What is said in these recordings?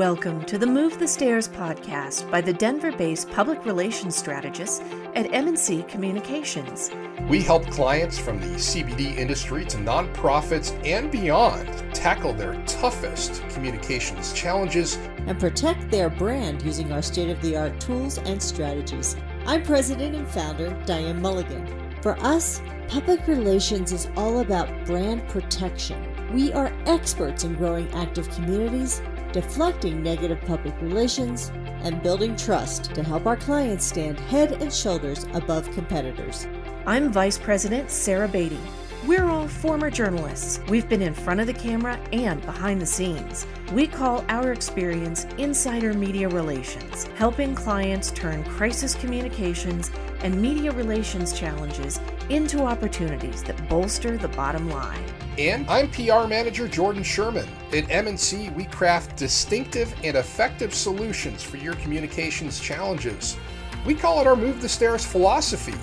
Welcome to the Move the Stairs podcast by the Denver-based public relations strategist at M&C Communications. We help clients from the CBD industry to nonprofits and beyond tackle their toughest communications challenges and protect their brand using our state-of-the-art tools and strategies. I'm president and founder Diane Mulligan. For us, public relations is all about brand protection. We are experts in growing active communities deflecting negative public relations, and building trust to help our clients stand head and shoulders above competitors. I'm Vice President Sarah Beatty. We're all former journalists. We've been in front of the camera and behind the scenes. We call our experience insider media relations, helping clients turn crisis communications and media relations challenges into opportunities that bolster the bottom line. And I'm PR manager Jordan Sherman. At M&C, we craft distinctive and effective solutions for your communications challenges. We call it our Move the Stairs philosophy.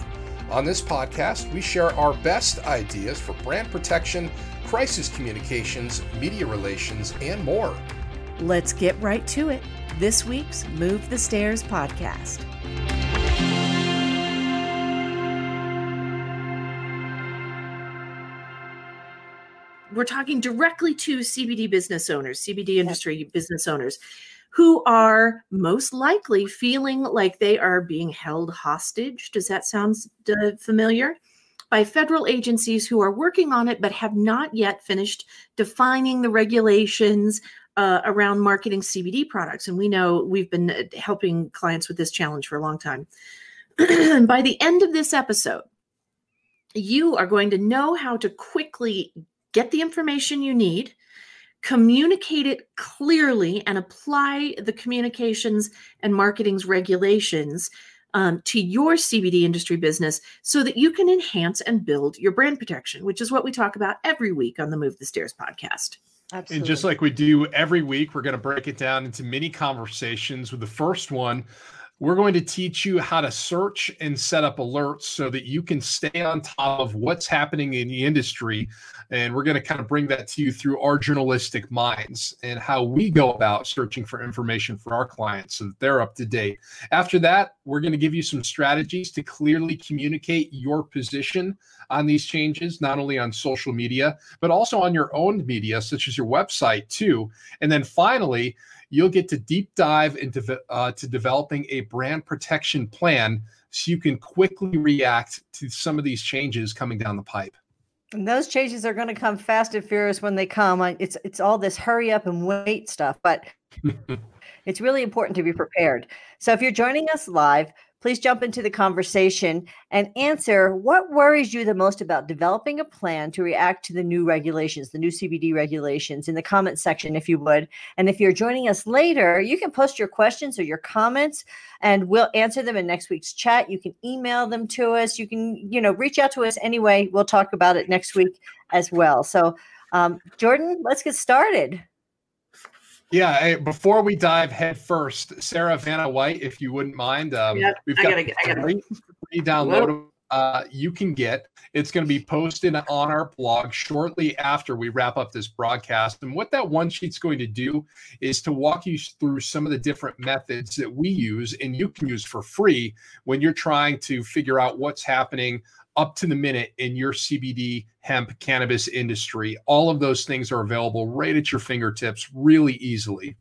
On this podcast, we share our best ideas for brand protection, crisis communications, media relations, and more. Let's get right to it. This week's Move the Stairs podcast. We're talking directly to CBD business owners, CBD industry business owners who are most likely feeling like they are being held hostage. Does that sound familiar? By federal agencies who are working on it but have not yet finished defining the regulations uh, around marketing CBD products. And we know we've been uh, helping clients with this challenge for a long time. By the end of this episode, you are going to know how to quickly get the information you need, communicate it clearly, and apply the communications and marketing's regulations um, to your CBD industry business so that you can enhance and build your brand protection, which is what we talk about every week on the Move the Stairs podcast. Absolutely. And just like we do every week, we're going to break it down into mini conversations with the first one we're going to teach you how to search and set up alerts so that you can stay on top of what's happening in the industry. And we're going to kind of bring that to you through our journalistic minds and how we go about searching for information for our clients so that they're up to date. After that, we're going to give you some strategies to clearly communicate your position on these changes, not only on social media, but also on your own media, such as your website, too. And then finally, you'll get to deep dive into uh, to developing a brand protection plan so you can quickly react to some of these changes coming down the pipe. And those changes are going to come fast and furious when they come. It's it's all this hurry up and wait stuff, but it's really important to be prepared. So if you're joining us live, Please jump into the conversation and answer what worries you the most about developing a plan to react to the new regulations, the new CBD regulations in the comment section, if you would. And if you're joining us later, you can post your questions or your comments and we'll answer them in next week's chat. You can email them to us. You can, you know, reach out to us anyway. We'll talk about it next week as well. So, um, Jordan, let's get started. Yeah, before we dive head first, Sarah Vanna White, if you wouldn't mind, um, yeah, we've got I gotta, I gotta. free, free download uh, you can get. It's going to be posted on our blog shortly after we wrap up this broadcast. And what that one sheet's going to do is to walk you through some of the different methods that we use and you can use for free when you're trying to figure out what's happening up to the minute in your CBD hemp cannabis industry. All of those things are available right at your fingertips really easily.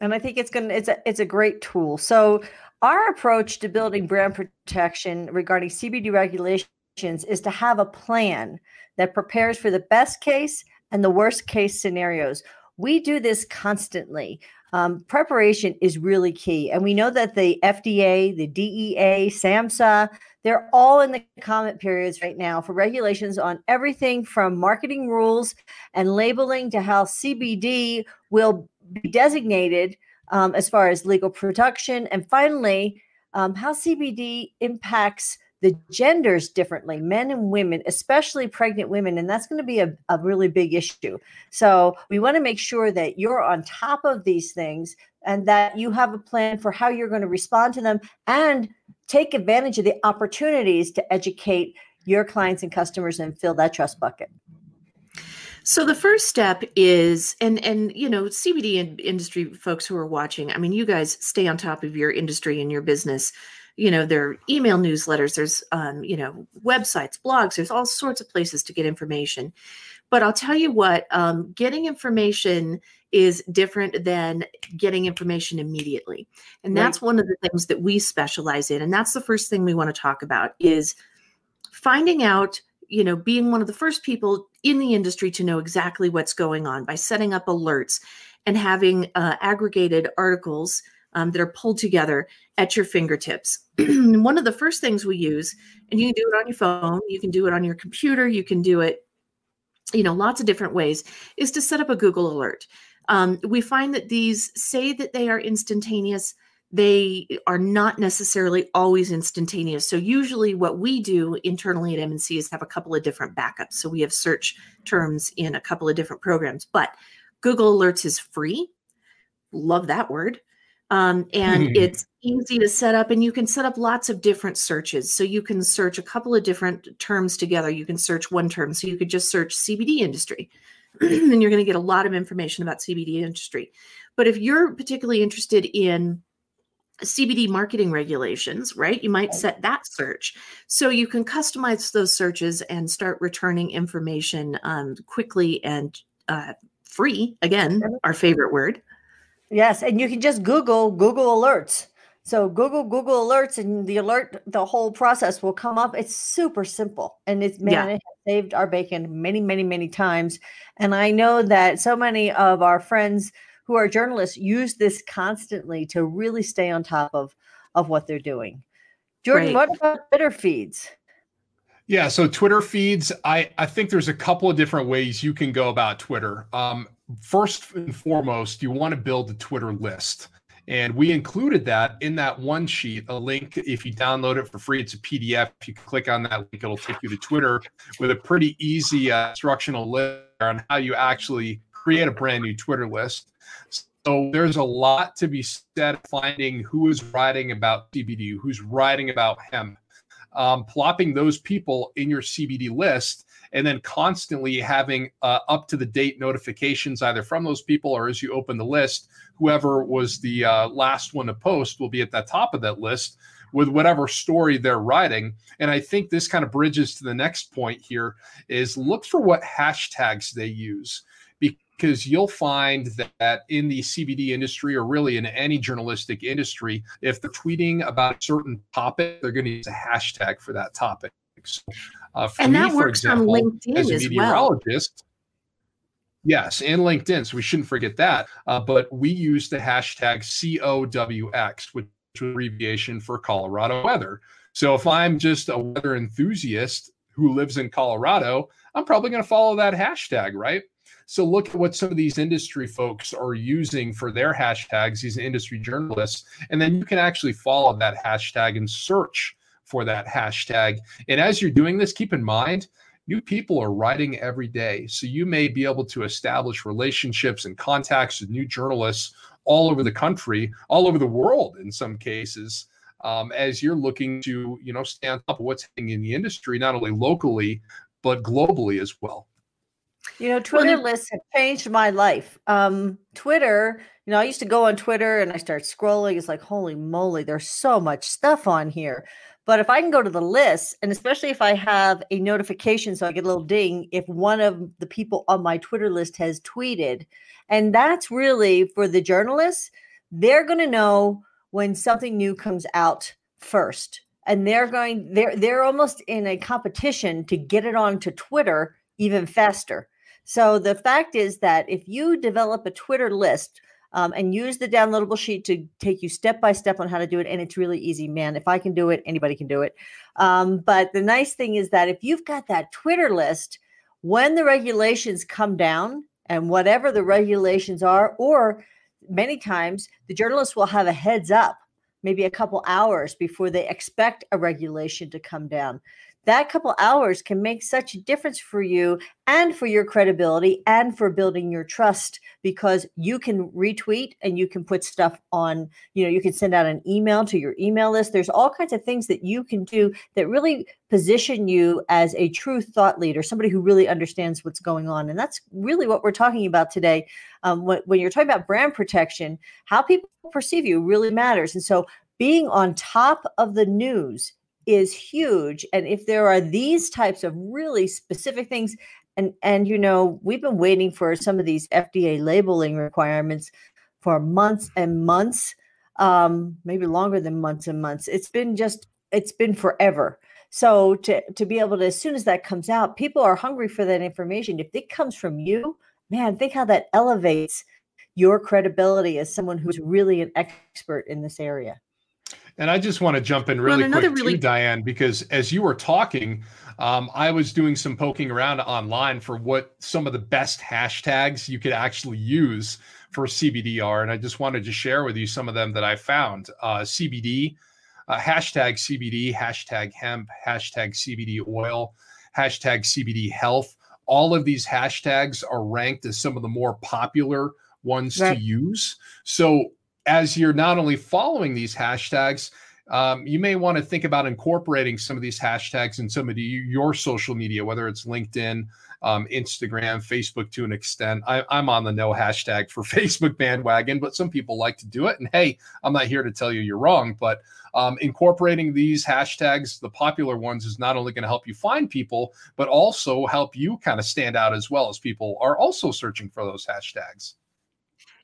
And I think it's going to it's a it's a great tool. So our approach to building brand protection regarding CBD regulations is to have a plan that prepares for the best case and the worst case scenarios. We do this constantly. Um, preparation is really key. And we know that the FDA, the DEA, SAMHSA, they're all in the comment periods right now for regulations on everything from marketing rules and labeling to how CBD will be designated um, as far as legal production. And finally, um, how CBD impacts the genders differently, men and women, especially pregnant women. And that's going to be a, a really big issue. So we want to make sure that you're on top of these things and that you have a plan for how you're going to respond to them and take advantage of the opportunities to educate your clients and customers and fill that trust bucket. So the first step is, and and you know, CBD industry folks who are watching. I mean, you guys stay on top of your industry and your business. You know, there are email newsletters. There's, um, you know, websites, blogs. There's all sorts of places to get information. But I'll tell you what, um, getting information is different than getting information immediately, and that's right. one of the things that we specialize in. And that's the first thing we want to talk about is finding out you know, being one of the first people in the industry to know exactly what's going on by setting up alerts and having uh, aggregated articles um, that are pulled together at your fingertips. one of the first things we use, and you can do it on your phone, you can do it on your computer, you can do it, you know, lots of different ways, is to set up a Google alert. Um, we find that these say that they are instantaneous they are not necessarily always instantaneous. So usually what we do internally at MNC is have a couple of different backups. So we have search terms in a couple of different programs, but Google Alerts is free. Love that word. Um, and mm-hmm. it's easy to set up and you can set up lots of different searches. So you can search a couple of different terms together. You can search one term. So you could just search CBD industry and you're going to get a lot of information about CBD industry. But if you're particularly interested in CBD marketing regulations, right? You might set that search. So you can customize those searches and start returning information um, quickly and uh, free. Again, our favorite word. Yes. And you can just Google Google Alerts. So Google Google Alerts and the alert, the whole process will come up. It's super simple. And it's, man, yeah. it has saved our bacon many, many, many times. And I know that so many of our friends, who are journalists use this constantly to really stay on top of of what they're doing. Jordan, right. what about Twitter feeds? Yeah, so Twitter feeds, I, I think there's a couple of different ways you can go about Twitter. Um, first and foremost, you want to build a Twitter list. And we included that in that one sheet, a link. If you download it for free, it's a PDF. If you click on that link, it'll take you to Twitter with a pretty easy uh, instructional list on how you actually create a brand new Twitter list. So there's a lot to be said finding who is writing about CBD, who's writing about hemp, um, plopping those people in your CBD list, and then constantly having uh, up to the date notifications either from those people or as you open the list, whoever was the uh, last one to post will be at the top of that list with whatever story they're writing. And I think this kind of bridges to the next point here is look for what hashtags they use because you'll find that in the CBD industry or really in any journalistic industry, if they're tweeting about a certain topic, they're going to use a hashtag for that topic. Uh, and that me, works example, on LinkedIn as a meteorologist. Well. Yes, and LinkedIn. So we shouldn't forget that. Uh, but we use the hashtag COWX, which is abbreviation for Colorado weather. So if I'm just a weather enthusiast who lives in Colorado, I'm probably going to follow that hashtag, right? So look at what some of these industry folks are using for their hashtags, these industry journalists, and then you can actually follow that hashtag and search for that hashtag. And as you're doing this, keep in mind, new people are writing every day. So you may be able to establish relationships and contacts with new journalists all over the country, all over the world in some cases. Um, as you're looking to, you know, stay on top of what's happening in the industry, not only locally but globally as well. You know, Twitter lists have changed my life. Um, Twitter, you know, I used to go on Twitter and I start scrolling. It's like, holy moly, there's so much stuff on here. But if I can go to the list, and especially if I have a notification, so I get a little ding if one of the people on my Twitter list has tweeted, and that's really for the journalists, they're going to know when something new comes out first. And they're going, they're they're almost in a competition to get it onto Twitter even faster. So the fact is that if you develop a Twitter list um, and use the downloadable sheet to take you step by step on how to do it, and it's really easy, man. If I can do it, anybody can do it. Um, but the nice thing is that if you've got that Twitter list, when the regulations come down and whatever the regulations are, or many times the journalists will have a heads up maybe a couple hours before they expect a regulation to come down that couple hours can make such a difference for you and for your credibility and for building your trust because you can retweet and you can put stuff on you know you can send out an email to your email list. There's all kinds of things that you can do that really position you as a true thought leader somebody who really understands what's going on. And that's really what we're talking about today. Um, when, when you're talking about brand protection how people perceive you really matters. And so being on top of the news is huge and if there are these types of really specific things and and you know we've been waiting for some of these fda labeling requirements for months and months um maybe longer than months and months. It's been just it's been forever. So to to be able to as soon as that comes out people are hungry for that information. If it comes from you man think how that elevates your credibility as someone who's really an expert in this area and I just want to jump in really well, quick really- too, Diane, because as you were talking, um, I was doing some poking around online for what some of the best hashtags you could actually use for CBD are, and I just wanted to share with you some of them that I found. Uh, CBD, uh, hashtag CBD, hashtag hemp, hashtag CBD oil, hashtag CBD health. All of these hashtags are ranked as some of the more popular ones right. to use. So as you're not only following these hashtags, um, you may want to think about incorporating some of these hashtags in some of the, your social media, whether it's LinkedIn, um, Instagram, Facebook to an extent. I, am on the no hashtag for Facebook bandwagon, but some people like to do it. And hey, I'm not here to tell you you're wrong, but um, incorporating these hashtags, the popular ones, is not only going to help you find people, but also help you kind of stand out as well as people are also searching for those hashtags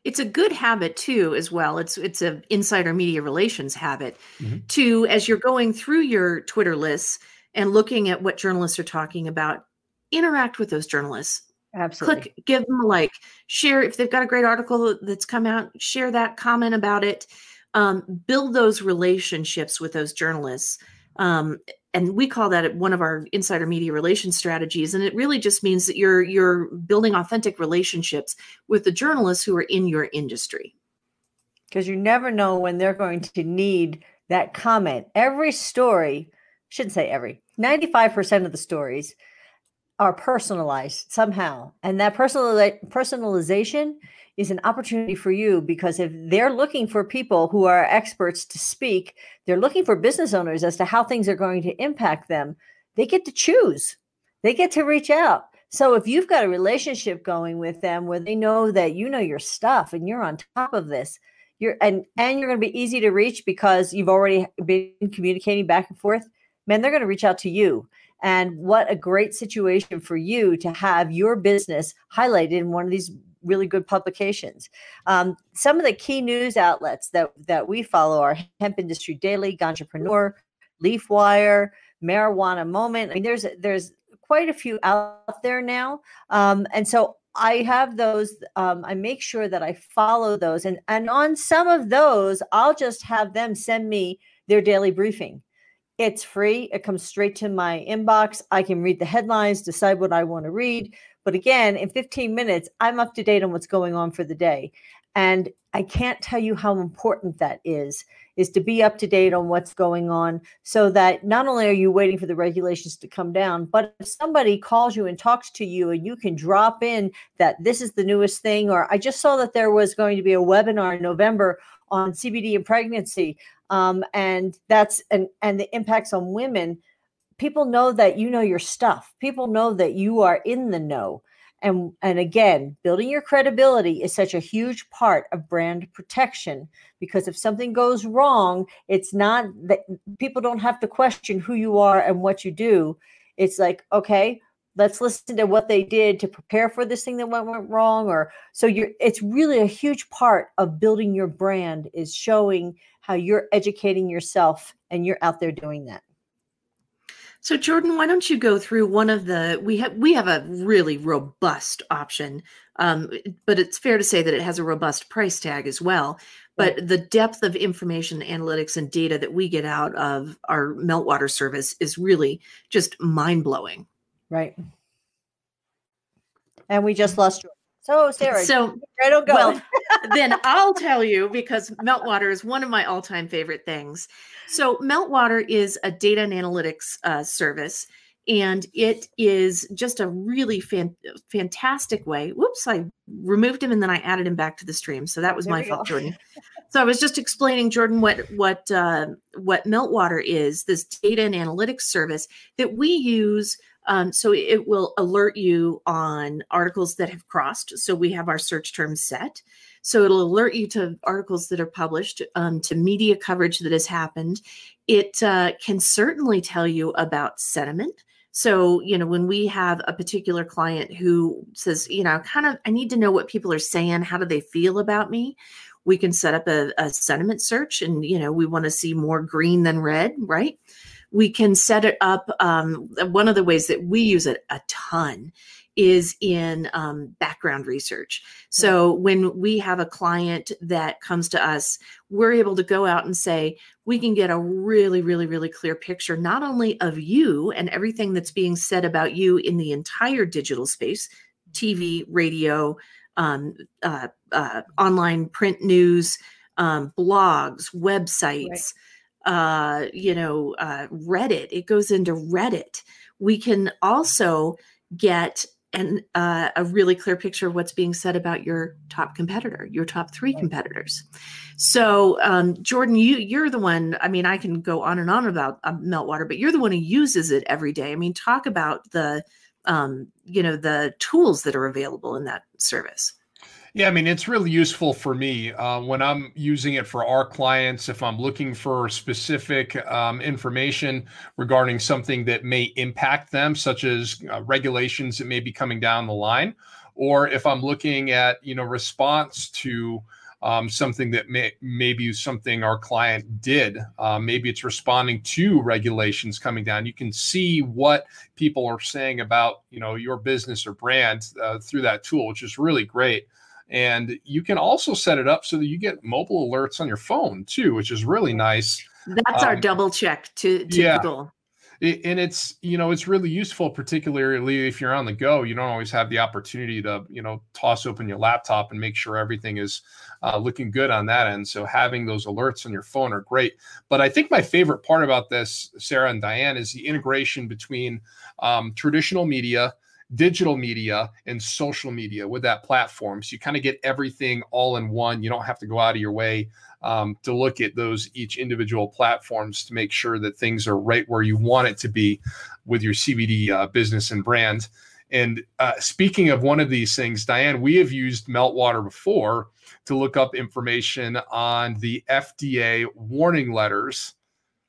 it's a good habit too as well. It's it's an insider media relations habit mm-hmm. to as you're going through your twitter lists and looking at what journalists are talking about interact with those journalists. Absolutely. click give them a like share if they've got a great article that's come out share that comment about it. Um, build those relationships with those journalists. Um, and we call that one of our insider media relations strategies and it really just means that you're you're building authentic relationships with the journalists who are in your industry. Because you never know when they're going to need that comment. Every story shouldn't say every 95% of the stories are personalized somehow and that personal personalization is an opportunity for you because if they're looking for people who are experts to speak, they're looking for business owners as to how things are going to impact them. They get to choose, they get to reach out. So if you've got a relationship going with them where they know that you know your stuff and you're on top of this, you're and and you're going to be easy to reach because you've already been communicating back and forth, man, they're going to reach out to you. And what a great situation for you to have your business highlighted in one of these really good publications. Um, some of the key news outlets that that we follow are Hemp Industry Daily, Ganjapreneur, LeafWire, Marijuana Moment. I mean, there's there's quite a few out there now, um, and so I have those. Um, I make sure that I follow those, and and on some of those, I'll just have them send me their daily briefing. It's free. It comes straight to my inbox. I can read the headlines, decide what I want to read. But again, in 15 minutes, I'm up to date on what's going on for the day. And I can't tell you how important that is is to be up to date on what's going on so that not only are you waiting for the regulations to come down, but if somebody calls you and talks to you and you can drop in that this is the newest thing, or I just saw that there was going to be a webinar in November on CBD and pregnancy, um, and that's and and the impacts on women people know that you know your stuff. People know that you are in the know. And and again, building your credibility is such a huge part of brand protection because if something goes wrong, it's not that people don't have to question who you are and what you do. It's like, okay, let's listen to what they did to prepare for this thing that went, went wrong or so you're it's really a huge part of building your brand is showing how you're educating yourself and you're out there doing that so Jordan, why don't you go through one of the we have we have a really robust option, um, but it's fair to say that it has a robust price tag as well. But the depth of information, analytics, and data that we get out of our meltwater service is really just mind blowing. Right. And we just lost. So Sarah, so I don't go. Well, then I'll tell you because Meltwater is one of my all-time favorite things. So Meltwater is a data and analytics uh, service, and it is just a really fan- fantastic way. Whoops, I removed him and then I added him back to the stream, so that was there my fault, Jordan. so I was just explaining, Jordan, what what uh, what Meltwater is. This data and analytics service that we use um, so it will alert you on articles that have crossed. So we have our search terms set. So it'll alert you to articles that are published, um, to media coverage that has happened. It uh, can certainly tell you about sentiment. So, you know, when we have a particular client who says, you know, kind of, I need to know what people are saying. How do they feel about me? We can set up a, a sentiment search and, you know, we want to see more green than red, right? We can set it up. Um, one of the ways that we use it a ton is in um, background research. So when we have a client that comes to us, we're able to go out and say, we can get a really, really, really clear picture, not only of you and everything that's being said about you in the entire digital space TV, radio, um, uh, uh, online print news, um, blogs, websites. Right uh, you know, uh, Reddit. It goes into Reddit. We can also get an, uh, a really clear picture of what's being said about your top competitor, your top three competitors. So, um, Jordan, you you're the one. I mean, I can go on and on about uh, Meltwater, but you're the one who uses it every day. I mean, talk about the um, you know the tools that are available in that service. Yeah, I mean, it's really useful for me uh, when I'm using it for our clients. If I'm looking for specific um, information regarding something that may impact them, such as uh, regulations that may be coming down the line, or if I'm looking at, you know, response to um, something that may maybe something our client did. Uh, maybe it's responding to regulations coming down. You can see what people are saying about you know your business or brand uh, through that tool, which is really great. And you can also set it up so that you get mobile alerts on your phone too, which is really nice. That's um, our double check to, to yeah. Google. It, and it's you know it's really useful particularly if you're on the go you don't always have the opportunity to you know toss open your laptop and make sure everything is uh, looking good on that end so having those alerts on your phone are great but i think my favorite part about this sarah and diane is the integration between um, traditional media digital media and social media with that platform. So you kind of get everything all in one. You don't have to go out of your way um, to look at those each individual platforms to make sure that things are right where you want it to be with your CBD uh, business and brand. And uh, speaking of one of these things, Diane, we have used Meltwater before to look up information on the FDA warning letters.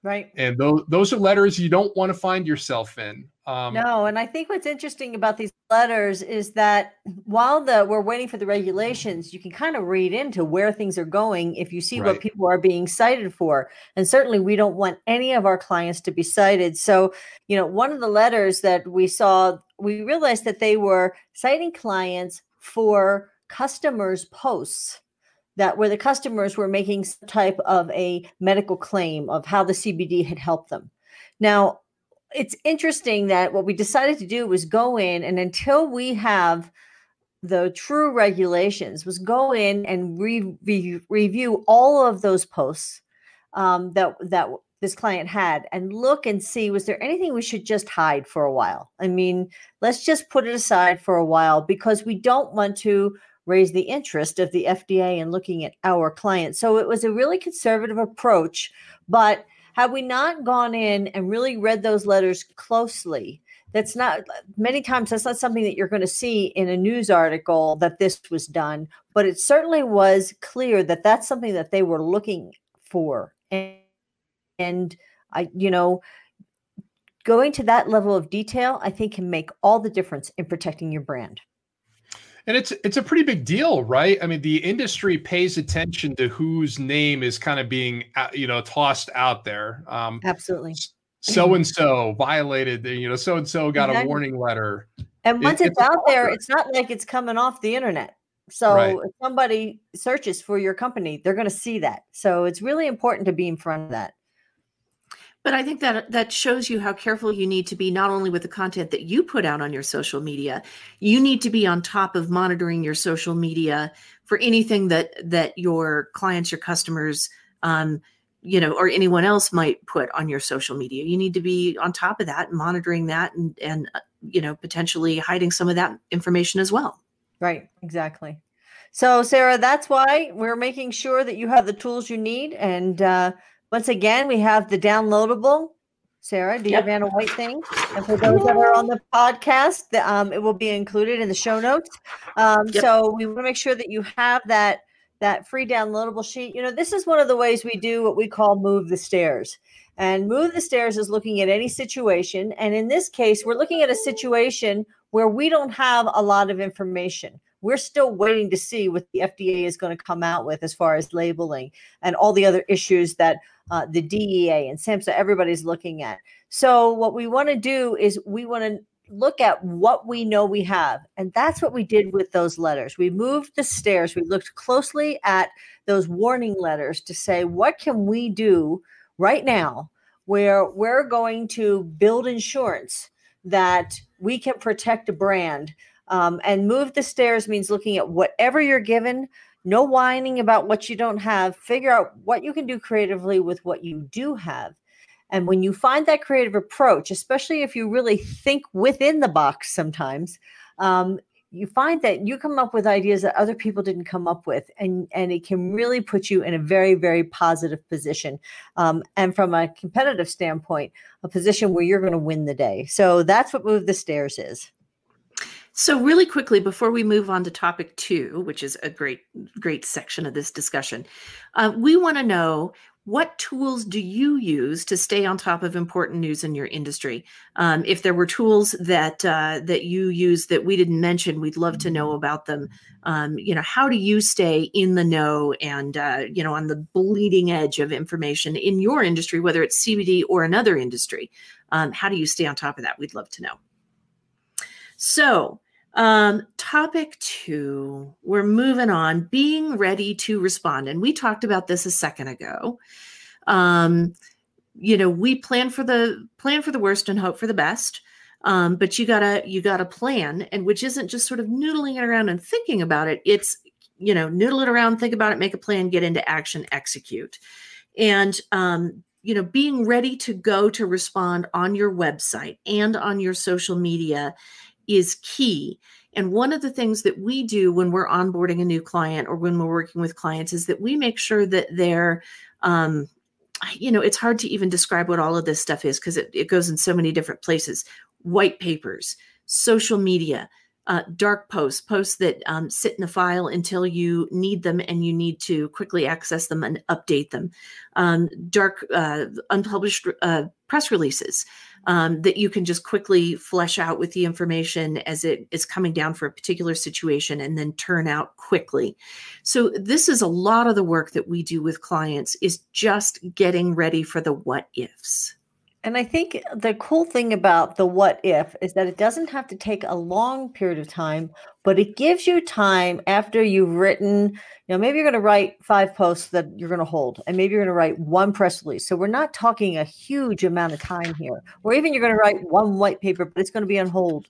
Right. And those, those are letters you don't want to find yourself in. Um, no, and I think what's interesting about these letters is that while the we're waiting for the regulations, you can kind of read into where things are going if you see right. what people are being cited for. And certainly, we don't want any of our clients to be cited. So, you know, one of the letters that we saw, we realized that they were citing clients for customers' posts that where the customers were making some type of a medical claim of how the CBD had helped them. Now, it's interesting that what we decided to do was go in and until we have the true regulations was go in and re- re- review all of those posts um, that that this client had and look and see was there anything we should just hide for a while i mean let's just put it aside for a while because we don't want to raise the interest of the fda in looking at our clients so it was a really conservative approach but had we not gone in and really read those letters closely, that's not many times that's not something that you're going to see in a news article that this was done, but it certainly was clear that that's something that they were looking for. And, and I, you know, going to that level of detail, I think can make all the difference in protecting your brand and it's it's a pretty big deal right? I mean the industry pays attention to whose name is kind of being uh, you know tossed out there. Um absolutely. so and so violated the, you know so and so got exactly. a warning letter. And once it, it's, it's out there it's not like it's coming off the internet. So right. if somebody searches for your company they're going to see that. So it's really important to be in front of that but I think that that shows you how careful you need to be not only with the content that you put out on your social media, you need to be on top of monitoring your social media for anything that that your clients, your customers, um, you know, or anyone else might put on your social media. You need to be on top of that, monitoring that, and and uh, you know, potentially hiding some of that information as well. Right. Exactly. So, Sarah, that's why we're making sure that you have the tools you need. And uh, once again, we have the downloadable Sarah, do yep. you have Vanna White thing? And for those that are on the podcast, the, um, it will be included in the show notes. Um, yep. So we want to make sure that you have that that free downloadable sheet. You know, this is one of the ways we do what we call move the stairs. And move the stairs is looking at any situation. And in this case, we're looking at a situation where we don't have a lot of information. We're still waiting to see what the FDA is going to come out with as far as labeling and all the other issues that uh, the DEA and SAMHSA, everybody's looking at. So, what we want to do is we want to look at what we know we have. And that's what we did with those letters. We moved the stairs, we looked closely at those warning letters to say, what can we do right now where we're going to build insurance that we can protect a brand? Um, and move the stairs means looking at whatever you're given, no whining about what you don't have. Figure out what you can do creatively with what you do have. And when you find that creative approach, especially if you really think within the box sometimes, um, you find that you come up with ideas that other people didn't come up with and and it can really put you in a very very positive position um, and from a competitive standpoint a position where you're going to win the day so that's what move the stairs is so, really quickly, before we move on to topic two, which is a great, great section of this discussion, uh, we want to know what tools do you use to stay on top of important news in your industry? Um, if there were tools that uh, that you use that we didn't mention, we'd love to know about them. Um, you know, how do you stay in the know and uh, you know on the bleeding edge of information in your industry, whether it's CBD or another industry? Um, how do you stay on top of that? We'd love to know. So, um, topic two, we're moving on, being ready to respond. And we talked about this a second ago. Um, you know, we plan for the plan for the worst and hope for the best. Um, but you gotta you gotta plan, and which isn't just sort of noodling it around and thinking about it. It's you know, noodle it around, think about it, make a plan, get into action, execute. And um, you know, being ready to go to respond on your website and on your social media is key. And one of the things that we do when we're onboarding a new client or when we're working with clients is that we make sure that they're, um, you know, it's hard to even describe what all of this stuff is because it, it goes in so many different places white papers, social media, uh, dark posts, posts that um, sit in a file until you need them and you need to quickly access them and update them. Um, dark, uh, unpublished uh, press releases um, that you can just quickly flesh out with the information as it is coming down for a particular situation and then turn out quickly. So this is a lot of the work that we do with clients is just getting ready for the what ifs. And I think the cool thing about the what if is that it doesn't have to take a long period of time, but it gives you time after you've written, you know, maybe you're going to write five posts that you're going to hold, and maybe you're going to write one press release. So we're not talking a huge amount of time here, or even you're going to write one white paper, but it's going to be on hold.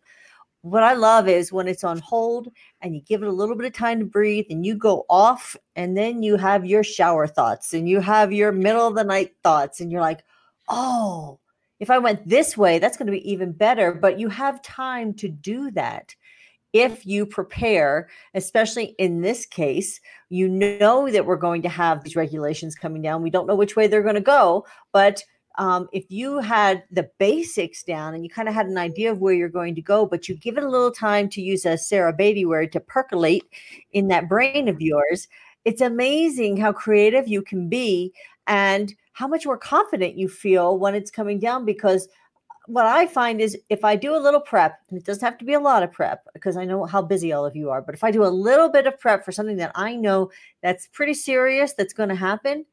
What I love is when it's on hold and you give it a little bit of time to breathe and you go off, and then you have your shower thoughts and you have your middle of the night thoughts, and you're like, oh, if I went this way, that's going to be even better. But you have time to do that if you prepare, especially in this case, you know that we're going to have these regulations coming down. We don't know which way they're going to go, but um, if you had the basics down and you kind of had an idea of where you're going to go, but you give it a little time to use a Sarah Beatty word to percolate in that brain of yours, it's amazing how creative you can be and how much more confident you feel when it's coming down because what I find is if I do a little prep, and it doesn't have to be a lot of prep because I know how busy all of you are, but if I do a little bit of prep for something that I know that's pretty serious, that's going to happen,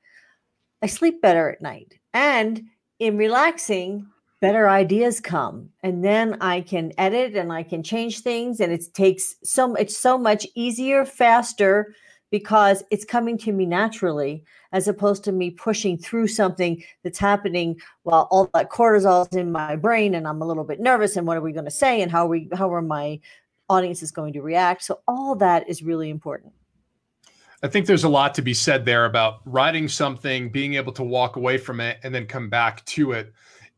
I sleep better at night. And in relaxing, better ideas come. And then I can edit and I can change things. And it takes so it's so much easier, faster because it's coming to me naturally as opposed to me pushing through something that's happening while all that cortisol is in my brain and I'm a little bit nervous and what are we going to say and how are we how are my audience is going to react so all that is really important I think there's a lot to be said there about writing something, being able to walk away from it, and then come back to it.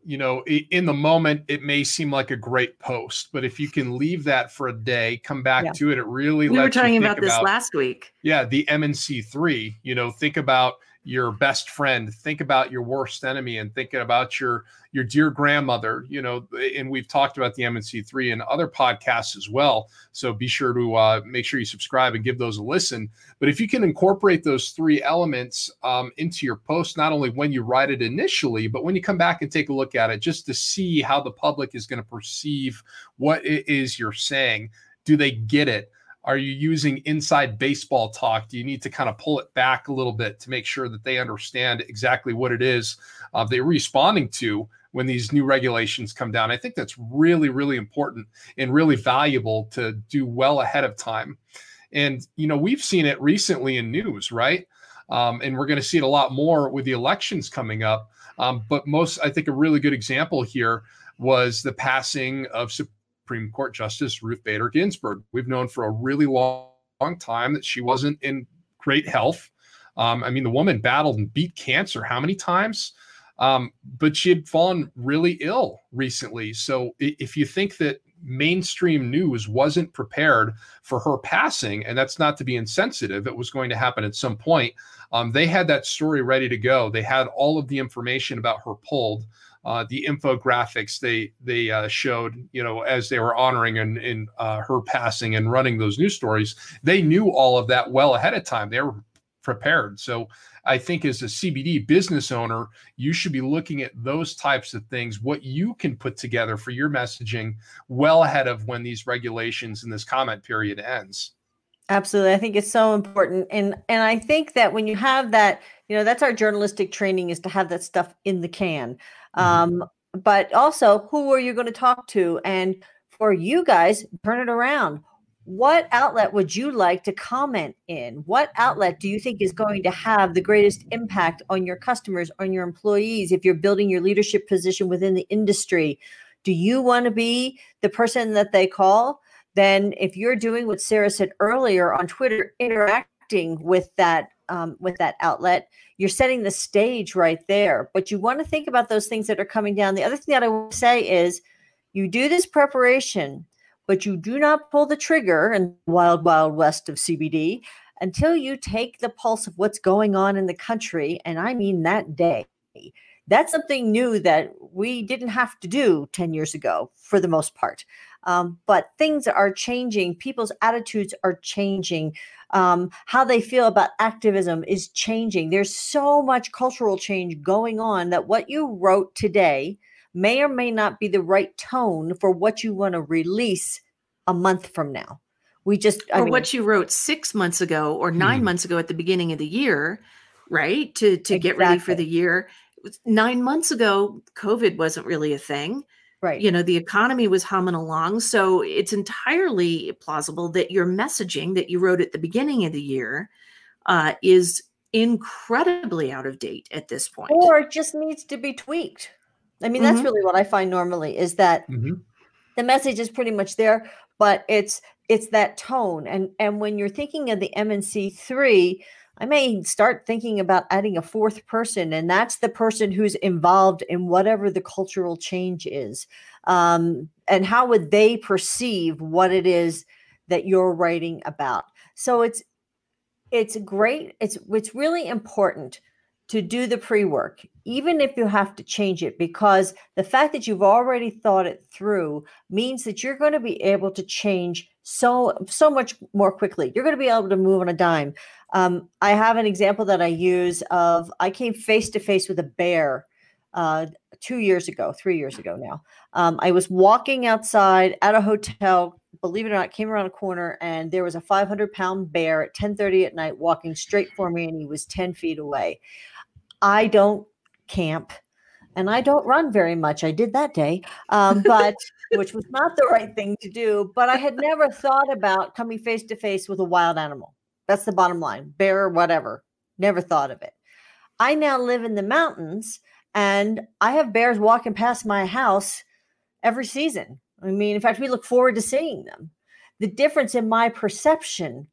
You know, in the moment, it may seem like a great post, but if you can leave that for a day, come back yeah. to it, it really. We were talking about this about, last week. Yeah, the MNC three. You know, think about your best friend think about your worst enemy and thinking about your your dear grandmother you know and we've talked about the mnc3 and other podcasts as well. So be sure to uh, make sure you subscribe and give those a listen. But if you can incorporate those three elements um, into your post not only when you write it initially but when you come back and take a look at it just to see how the public is going to perceive what it is you're saying do they get it are you using inside baseball talk? Do you need to kind of pull it back a little bit to make sure that they understand exactly what it is uh, they're responding to when these new regulations come down? I think that's really, really important and really valuable to do well ahead of time. And, you know, we've seen it recently in news, right? Um, and we're going to see it a lot more with the elections coming up. Um, but most, I think, a really good example here was the passing of Supreme Court Justice Ruth Bader Ginsburg. We've known for a really long, long time that she wasn't in great health. Um, I mean, the woman battled and beat cancer how many times? Um, but she had fallen really ill recently. So if you think that mainstream news wasn't prepared for her passing, and that's not to be insensitive, it was going to happen at some point. Um, they had that story ready to go. They had all of the information about her pulled uh, the infographics they they uh, showed, you know, as they were honoring and in, in uh, her passing and running those news stories, they knew all of that well ahead of time. They were prepared. So I think as a CBD business owner, you should be looking at those types of things, what you can put together for your messaging well ahead of when these regulations and this comment period ends. Absolutely. I think it's so important. And and I think that when you have that, you know, that's our journalistic training is to have that stuff in the can. Mm-hmm. Um, but also, who are you going to talk to? And for you guys, turn it around. What outlet would you like to comment in? What outlet do you think is going to have the greatest impact on your customers, on your employees, if you're building your leadership position within the industry? Do you want to be the person that they call? Then, if you're doing what Sarah said earlier on Twitter, interacting with that um, with that outlet, you're setting the stage right there. But you want to think about those things that are coming down. The other thing that I to say is you do this preparation, but you do not pull the trigger in wild, wild west of CBD until you take the pulse of what's going on in the country. And I mean that day. That's something new that we didn't have to do 10 years ago for the most part. Um, but things are changing, people's attitudes are changing um, how they feel about activism is changing. There's so much cultural change going on that what you wrote today may or may not be the right tone for what you want to release a month from now. We just, I or mean, what you wrote six months ago or nine hmm. months ago at the beginning of the year, right? To to exactly. get ready for the year. Nine months ago, COVID wasn't really a thing. Right. You know, the economy was humming along. So it's entirely plausible that your messaging that you wrote at the beginning of the year uh, is incredibly out of date at this point. Or it just needs to be tweaked. I mean, mm-hmm. that's really what I find normally is that mm-hmm. the message is pretty much there, but it's it's that tone. And and when you're thinking of the MNC three, I may start thinking about adding a fourth person, and that's the person who's involved in whatever the cultural change is. Um, and how would they perceive what it is that you're writing about? So it's it's great. It's it's really important to do the pre-work, even if you have to change it, because the fact that you've already thought it through means that you're going to be able to change so so much more quickly. You're going to be able to move on a dime. Um, I have an example that I use of I came face to face with a bear uh, two years ago, three years ago now. Um, I was walking outside at a hotel. Believe it or not, came around a corner and there was a 500 pound bear at 10:30 at night walking straight for me, and he was 10 feet away. I don't camp and I don't run very much. I did that day, um, but which was not the right thing to do. But I had never thought about coming face to face with a wild animal. That's the bottom line. Bear or whatever. Never thought of it. I now live in the mountains and I have bears walking past my house every season. I mean, in fact, we look forward to seeing them. The difference in my perception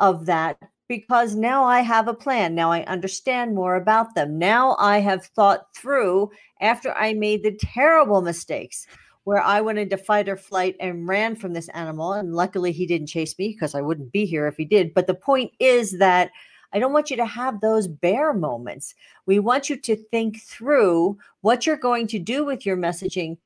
of that because now I have a plan. Now I understand more about them. Now I have thought through after I made the terrible mistakes where I went into fight or flight and ran from this animal. And luckily, he didn't chase me because I wouldn't be here if he did. But the point is that I don't want you to have those bear moments. We want you to think through what you're going to do with your messaging.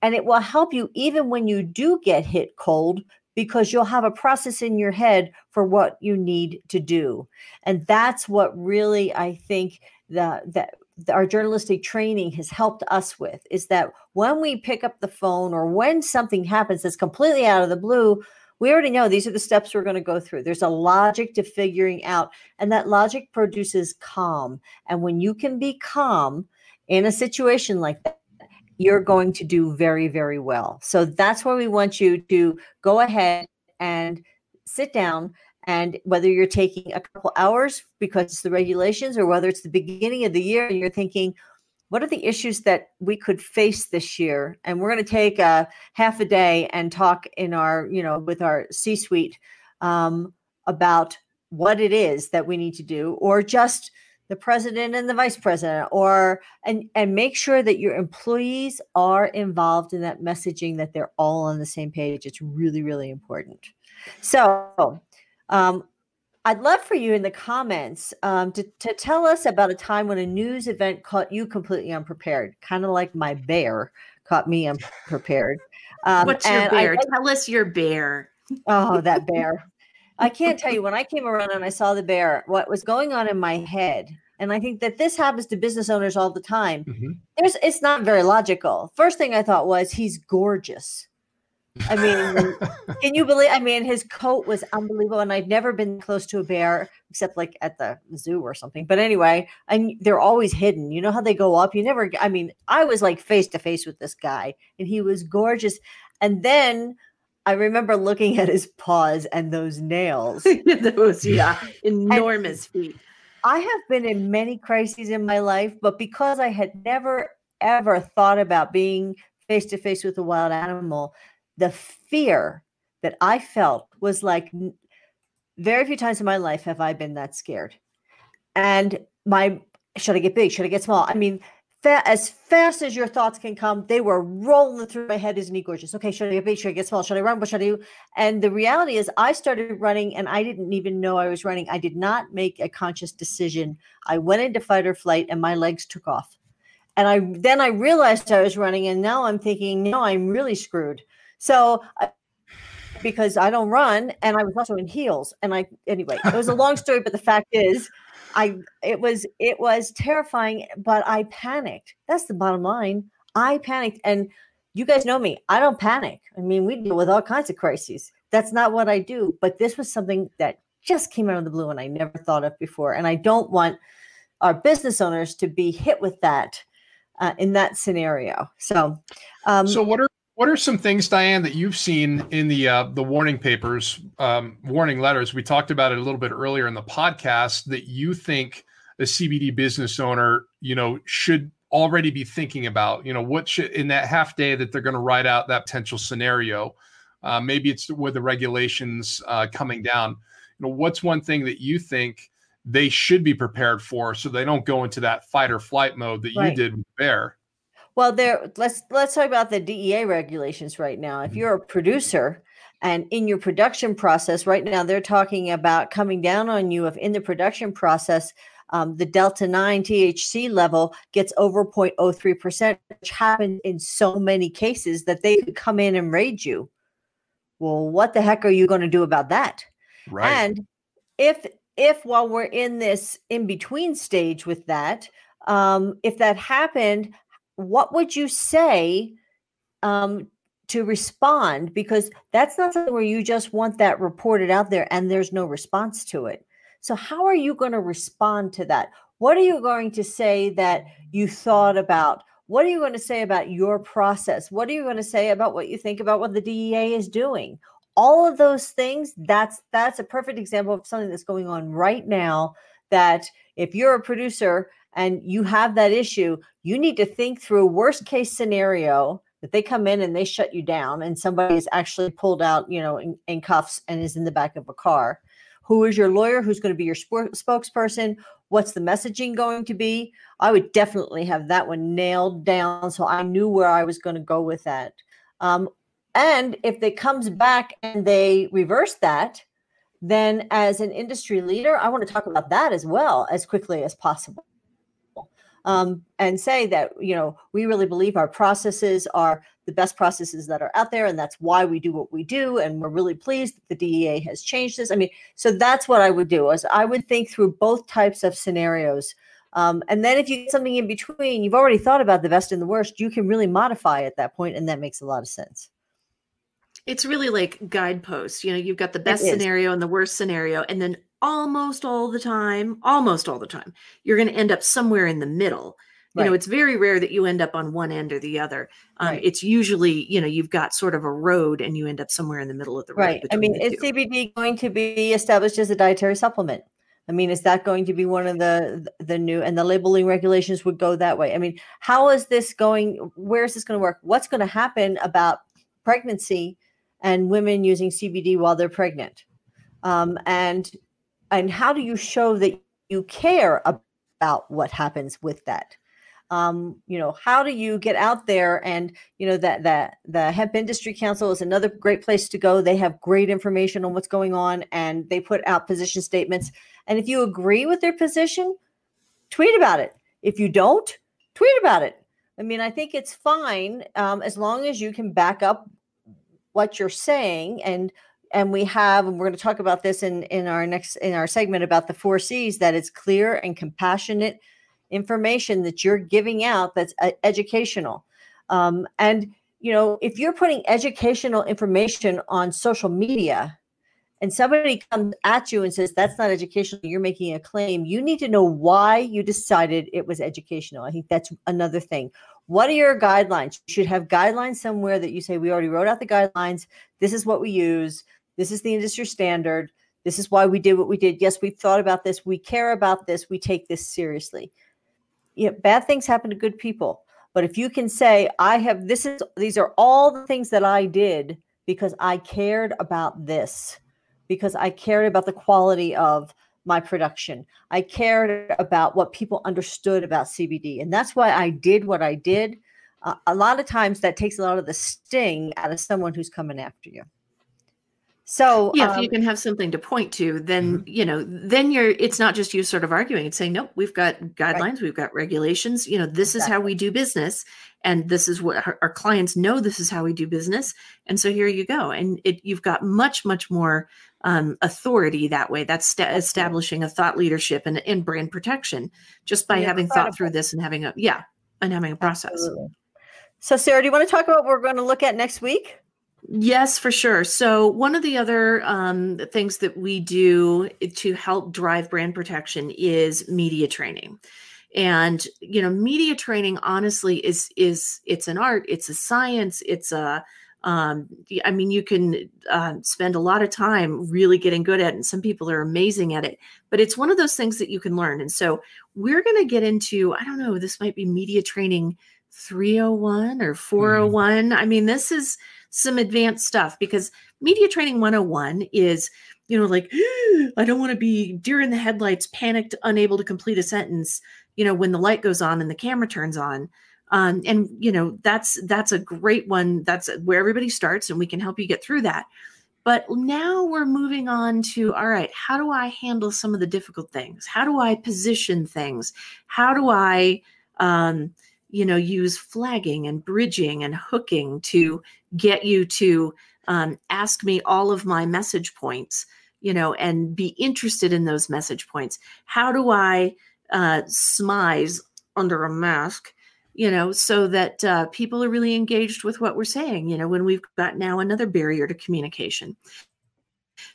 And it will help you even when you do get hit cold because you'll have a process in your head for what you need to do. And that's what really I think the that our journalistic training has helped us with is that when we pick up the phone or when something happens that's completely out of the blue, we already know these are the steps we're going to go through. There's a logic to figuring out, and that logic produces calm. And when you can be calm in a situation like that, you're going to do very, very well. So that's why we want you to go ahead and sit down. And whether you're taking a couple hours because it's the regulations, or whether it's the beginning of the year and you're thinking, what are the issues that we could face this year? And we're going to take a half a day and talk in our, you know, with our C suite um, about what it is that we need to do, or just the president and the vice president or and and make sure that your employees are involved in that messaging that they're all on the same page. It's really really important. So um, i'd love for you in the comments um, to, to tell us about a time when a news event caught you completely unprepared kind of like my bear caught me unprepared. Um, what's your bear? I, tell us your bear. Oh that bear I can't tell you when I came around and I saw the bear, what was going on in my head. And I think that this happens to business owners all the time. Mm-hmm. There's it's not very logical. First thing I thought was he's gorgeous. I mean, can you believe? I mean, his coat was unbelievable, and I'd never been close to a bear except like at the zoo or something. But anyway, and they're always hidden. You know how they go up? You never. I mean, I was like face to face with this guy, and he was gorgeous. And then I remember looking at his paws and those nails. those, yeah, enormous and feet. I have been in many crises in my life, but because I had never ever thought about being face to face with a wild animal, the fear that I felt was like very few times in my life have I been that scared. And my should I get big? Should I get small? I mean, as fast as your thoughts can come, they were rolling through my head. Isn't he gorgeous? Okay, should I big? Should I get small? Should I run? What should I do? And the reality is, I started running and I didn't even know I was running. I did not make a conscious decision. I went into fight or flight and my legs took off. And I then I realized I was running, and now I'm thinking, no, I'm really screwed. So because I don't run, and I was also in heels, and I anyway, it was a long story, but the fact is, I it was it was terrifying, but I panicked. That's the bottom line. I panicked and you guys know me. I don't panic. I mean, we deal with all kinds of crises. That's not what I do, but this was something that just came out of the blue and I never thought of before. And I don't want our business owners to be hit with that uh, in that scenario. So, um, so what are what are some things, Diane, that you've seen in the uh, the warning papers, um, warning letters? We talked about it a little bit earlier in the podcast that you think a CBD business owner, you know, should already be thinking about. You know, what should in that half day that they're going to write out that potential scenario. Uh, maybe it's with the regulations uh, coming down. You know, what's one thing that you think they should be prepared for so they don't go into that fight or flight mode that right. you did with Bear? Well, there let's let's talk about the DEA regulations right now. If mm-hmm. you're a producer and in your production process right now, they're talking about coming down on you if in the production process um, the delta 9 THC level gets over 0.03%, which happened in so many cases that they could come in and raid you. Well, what the heck are you going to do about that? Right. And if if while we're in this in between stage with that, um, if that happened, what would you say um, to respond? Because that's not something where you just want that reported out there and there's no response to it. So, how are you going to respond to that? What are you going to say that you thought about? What are you going to say about your process? What are you going to say about what you think about what the DEA is doing? All of those things, that's that's a perfect example of something that's going on right now that if you're a producer and you have that issue, you need to think through worst case scenario that they come in and they shut you down and somebody is actually pulled out, you know, in, in cuffs and is in the back of a car, who is your lawyer? Who's going to be your sp- spokesperson? What's the messaging going to be? I would definitely have that one nailed down so I knew where I was going to go with that. Um, and if it comes back and they reverse that, then as an industry leader, I want to talk about that as well as quickly as possible. Um, and say that you know we really believe our processes are the best processes that are out there and that's why we do what we do and we're really pleased that the dea has changed this. I mean so that's what i would do is i would think through both types of scenarios. Um, and then if you get something in between you've already thought about the best and the worst you can really modify at that point and that makes a lot of sense. It's really like guideposts. You know, you've got the best scenario and the worst scenario, and then almost all the time, almost all the time, you're going to end up somewhere in the middle. Right. You know, it's very rare that you end up on one end or the other. Um, right. It's usually, you know, you've got sort of a road and you end up somewhere in the middle of the road. Right. I mean, is two. CBD going to be established as a dietary supplement? I mean, is that going to be one of the the new and the labeling regulations would go that way? I mean, how is this going? Where is this going to work? What's going to happen about pregnancy and women using CBD while they're pregnant? Um, and and how do you show that you care about what happens with that? Um, you know, how do you get out there and you know that that the hemp industry council is another great place to go. They have great information on what's going on and they put out position statements. And if you agree with their position, tweet about it. If you don't, tweet about it. I mean, I think it's fine um, as long as you can back up what you're saying and and we have and we're going to talk about this in in our next in our segment about the four c's that it's clear and compassionate information that you're giving out that's uh, educational um, and you know if you're putting educational information on social media and somebody comes at you and says that's not educational you're making a claim you need to know why you decided it was educational i think that's another thing what are your guidelines? You should have guidelines somewhere that you say, we already wrote out the guidelines. This is what we use. This is the industry standard. This is why we did what we did. Yes, we've thought about this. We care about this. We take this seriously. Yeah, bad things happen to good people. But if you can say, I have this is these are all the things that I did because I cared about this, because I cared about the quality of my production. I cared about what people understood about CBD. And that's why I did what I did. Uh, a lot of times that takes a lot of the sting out of someone who's coming after you. So yeah, um, if you can have something to point to, then mm-hmm. you know, then you're. It's not just you sort of arguing. It's saying, nope, we've got guidelines, right. we've got regulations. You know, this exactly. is how we do business, and this is what our, our, clients know. This is how we do business, and so here you go. And it, you've got much, much more um, authority that way. That's st- establishing a thought leadership and, and brand protection just by having thought through this and having a yeah, and having a process. Absolutely. So, Sarah, do you want to talk about what we're going to look at next week? Yes, for sure. So, one of the other um, things that we do to help drive brand protection is media training. And you know, media training honestly is is it's an art, it's a science, it's a um, I mean, you can uh, spend a lot of time really getting good at it, and some people are amazing at it. But it's one of those things that you can learn. And so, we're going to get into I don't know, this might be media training 301 or 401. Mm-hmm. I mean, this is some advanced stuff because media training 101 is you know like i don't want to be deer in the headlights panicked unable to complete a sentence you know when the light goes on and the camera turns on. Um, and you know that's that's a great one. That's where everybody starts and we can help you get through that. But now we're moving on to all right how do i handle some of the difficult things? How do i position things? How do i um, you know use flagging and bridging and hooking to get you to um, ask me all of my message points you know and be interested in those message points. How do i uh, smize under a mask you know so that uh, people are really engaged with what we're saying you know when we've got now another barrier to communication?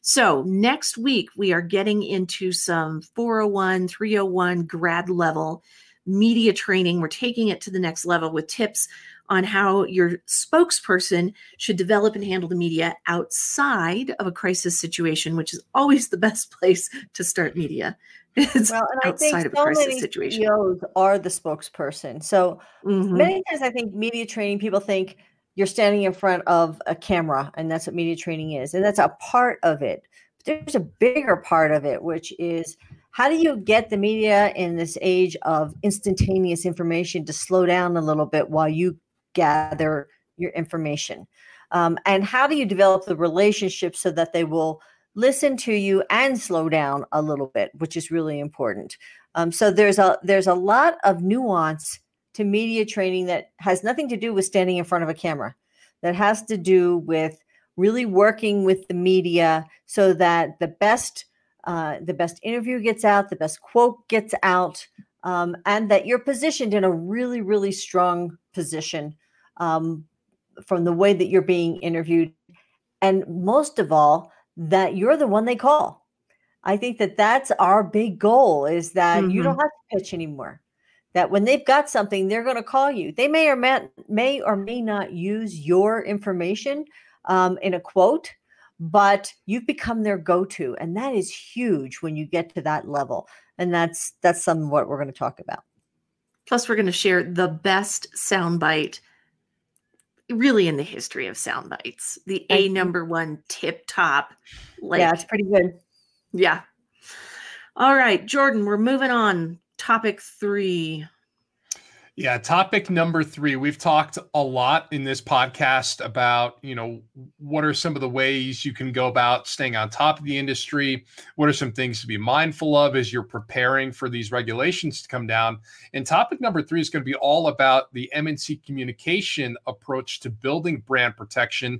So next week we are getting into some 401 301 grad level media training. We're taking it to the next level with tips on how your spokesperson should develop and handle the media outside of a crisis situation, which is always the best place to start media. It's well, and I think so many situation. CEOs are the spokesperson. So mm-hmm. many times I think media training people think you're standing in front of a camera, and that's what media training is, and that's a part of it. But there's a bigger part of it, which is how do you get the media in this age of instantaneous information to slow down a little bit while you gather your information? Um, and how do you develop the relationship so that they will listen to you and slow down a little bit, which is really important. Um, so there's a there's a lot of nuance to media training that has nothing to do with standing in front of a camera. That has to do with really working with the media so that the best uh, the best interview gets out, the best quote gets out, um, and that you're positioned in a really really strong position um, from the way that you're being interviewed, and most of all that you're the one they call. I think that that's our big goal is that mm-hmm. you don't mm-hmm. have to pitch anymore. That when they've got something, they're going to call you. They may or may, may or may not use your information um, in a quote, but you've become their go-to, and that is huge when you get to that level. And that's that's some of what we're going to talk about. Plus, we're going to share the best soundbite really in the history of sound bites. The A number one tip top. Like, yeah, it's pretty good. Yeah. All right, Jordan, we're moving on. Topic three. Yeah, topic number three. We've talked a lot in this podcast about, you know, what are some of the ways you can go about staying on top of the industry? What are some things to be mindful of as you're preparing for these regulations to come down? And topic number three is going to be all about the MNC communication approach to building brand protection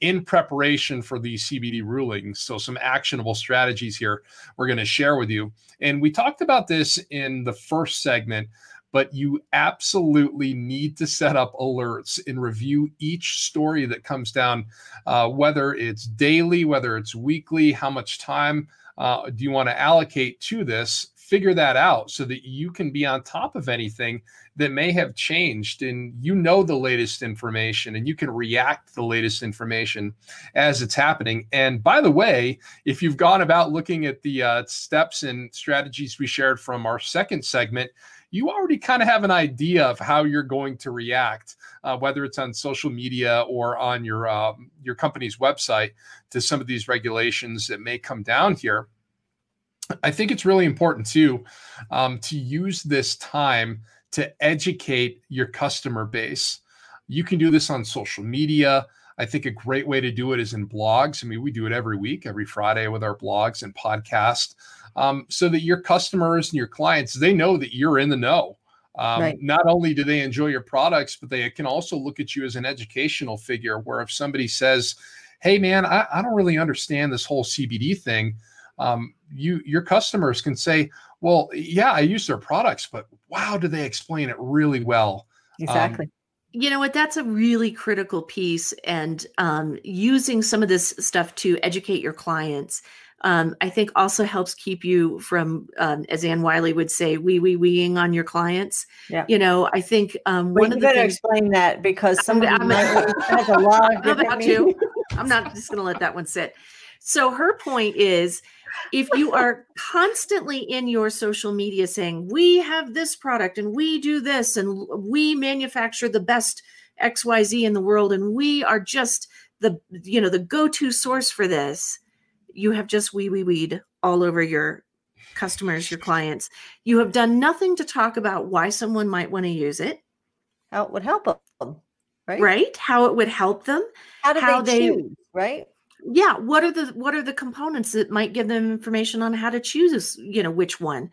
in preparation for the CBD rulings. So, some actionable strategies here we're going to share with you. And we talked about this in the first segment but you absolutely need to set up alerts and review each story that comes down, uh, whether it's daily, whether it's weekly, how much time uh, do you want to allocate to this? Figure that out so that you can be on top of anything that may have changed and you know the latest information and you can react to the latest information as it's happening. And by the way, if you've gone about looking at the uh, steps and strategies we shared from our second segment, you already kind of have an idea of how you're going to react, uh, whether it's on social media or on your um, your company's website to some of these regulations that may come down here. I think it's really important too um, to use this time to educate your customer base. You can do this on social media. I think a great way to do it is in blogs. I mean, we do it every week, every Friday with our blogs and podcast um, so that your customers and your clients they know that you're in the know. Um, right. Not only do they enjoy your products, but they can also look at you as an educational figure. Where if somebody says, "Hey, man, I, I don't really understand this whole CBD thing," um, you your customers can say, "Well, yeah, I use their products, but wow, do they explain it really well?" Um, exactly. Um, you know what that's a really critical piece and um, using some of this stuff to educate your clients um, I think also helps keep you from, um, as Anne Wiley would say, wee wee weeing on your clients. Yeah. You know, I think um, one of the things, explain that because somebody I'm, has a lot of about to. I'm not just going to let that one sit. So her point is, if you are constantly in your social media saying we have this product and we do this and we manufacture the best xyz in the world and we are just the you know the go-to source for this you have just wee wee weed all over your customers, your clients. You have done nothing to talk about why someone might want to use it. How it would help them, right? Right. How it would help them. How do how they, they choose, right? Yeah. What are the what are the components that might give them information on how to choose, you know, which one?